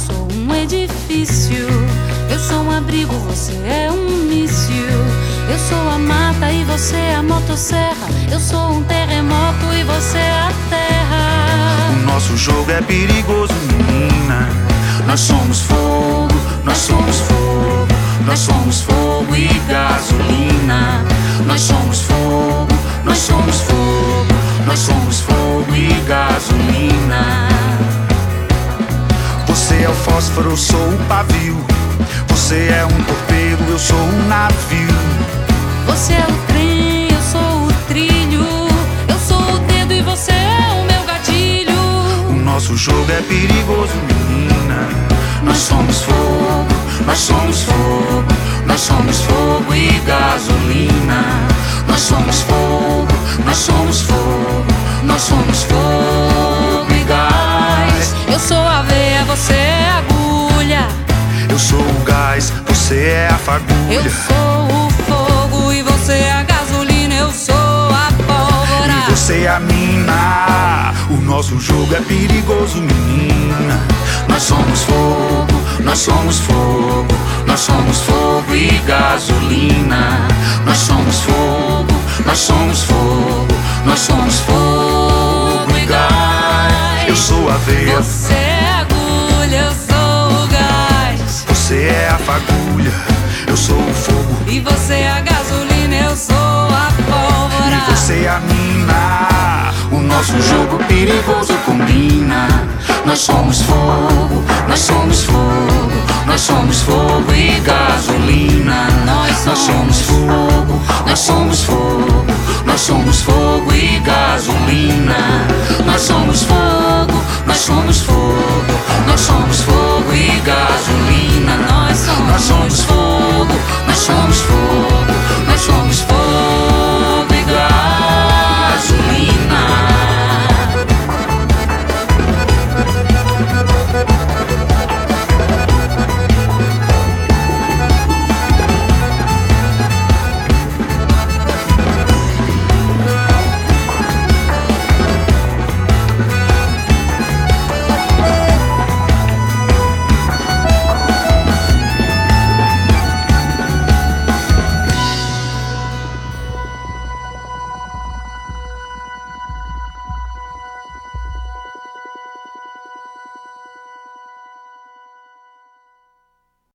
sou um edifício. Eu sou um abrigo, você é um míssil. Eu sou a mata e você é a motosserra. Eu sou um terremoto e você é a terra. O nosso jogo é perigoso, menina. Nós somos fogo, nós somos fogo. Nós somos fogo e gasolina. Eu sou o pavio. Você é um torpedo, eu sou um navio. Você é o trem, eu sou o trilho. Eu sou o dedo e você é o meu gatilho. O nosso jogo é perigoso, menina. Nós somos fogo, nós somos fogo. Nós somos fogo e gasolina. Nós somos fogo, nós somos fogo. Nós somos Eu sou o gás, você é a fagulha. Eu sou o fogo e você é a gasolina. Eu sou a pólvora. E você é a mina. O nosso jogo é perigoso, menina. Nós somos fogo, nós somos fogo. Nós somos fogo e gasolina. Nós somos fogo, nós somos fogo. Nós somos fogo e gás. Eu sou a veia, Você fagulha. Eu sou o fogo E você é a gasolina, eu sou a pólvora. e você é a mina. O nosso jogo perigoso combina. Nós somos fogo, nós somos fogo. Nós somos fogo e gasolina. Nós Nós somos fogo, nós somos fogo. Nós somos fogo e gasolina. Nós somos fogo, nós somos fogo. Nós somos fogo